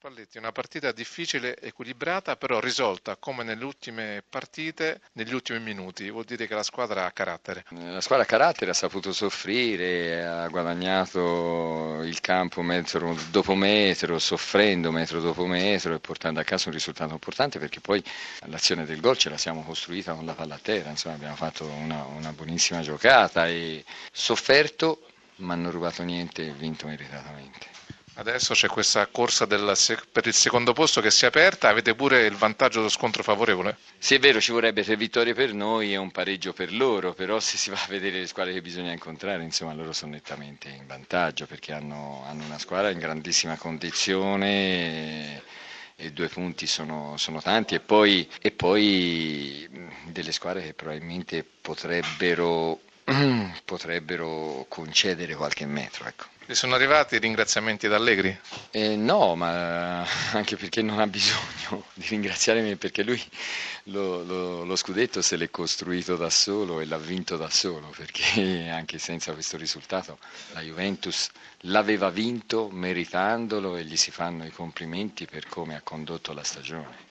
Spalletti, una partita difficile, equilibrata, però risolta come nelle ultime partite, negli ultimi minuti. Vuol dire che la squadra ha carattere. La squadra ha carattere, ha saputo soffrire, ha guadagnato il campo metro dopo metro, soffrendo metro dopo metro e portando a casa un risultato importante perché poi l'azione del gol ce la siamo costruita con la palla a terra, insomma abbiamo fatto una, una buonissima giocata e sofferto ma non rubato niente e vinto meritatamente. Adesso c'è questa corsa del, per il secondo posto che si è aperta, avete pure il vantaggio dello scontro favorevole? Sì, è vero, ci vorrebbe tre vittorie per noi e un pareggio per loro, però se si va a vedere le squadre che bisogna incontrare, insomma, loro sono nettamente in vantaggio perché hanno, hanno una squadra in grandissima condizione. E, e due punti sono, sono tanti e poi, e poi delle squadre che probabilmente potrebbero, potrebbero concedere qualche metro. Ecco. Vi sono arrivati i ringraziamenti da Allegri? Eh, no, ma anche perché non ha bisogno di ringraziare me perché lui lo, lo, lo, scudetto se l'è costruito da solo e l'ha vinto da solo perché anche senza questo risultato la Juventus l'aveva vinto meritandolo e gli si fanno i complimenti per come ha condotto la stagione.